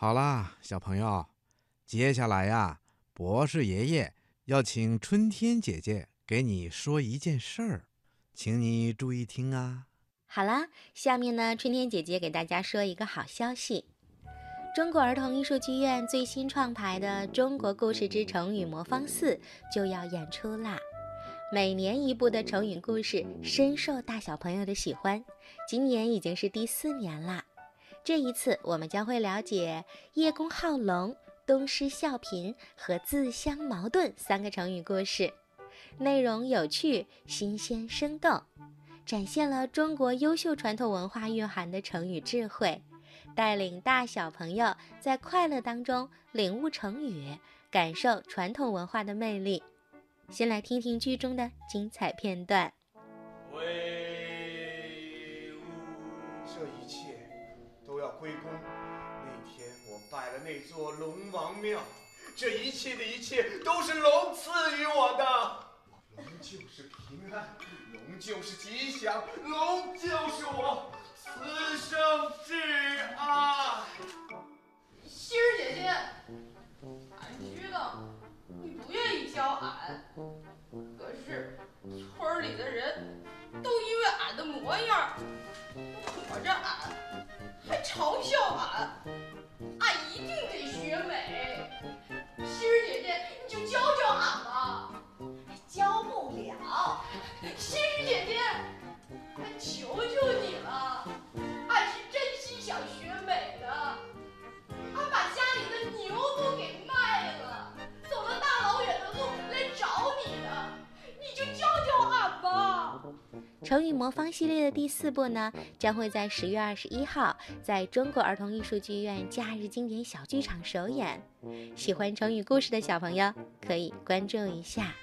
好啦，小朋友，接下来呀，博士爷爷要请春天姐姐给你说一件事儿，请你注意听啊。好啦，下面呢，春天姐姐给大家说一个好消息：中国儿童艺术剧院最新创排的《中国故事之成语魔方四》就要演出啦。每年一部的成语故事深受大小朋友的喜欢，今年已经是第四年啦。这一次，我们将会了解“叶公好龙”“东施效颦”和“自相矛盾”三个成语故事，内容有趣、新鲜、生动。展现了中国优秀传统文化蕴含的成语智慧，带领大小朋友在快乐当中领悟成语，感受传统文化的魅力。先来听听剧中的精彩片段。威武！这一切都要归功那天我拜了那座龙王庙，这一切的一切都是龙赐予我的。龙就是平安，龙就是吉祥，龙就是我此生挚爱。心儿姐姐，俺知道你不愿意教俺，可是村里的人都因为俺的模样躲着俺，嘲笑俺，成语魔方系列的第四部呢，将会在十月二十一号在中国儿童艺术剧院假日经典小剧场首演，喜欢成语故事的小朋友可以关注一下。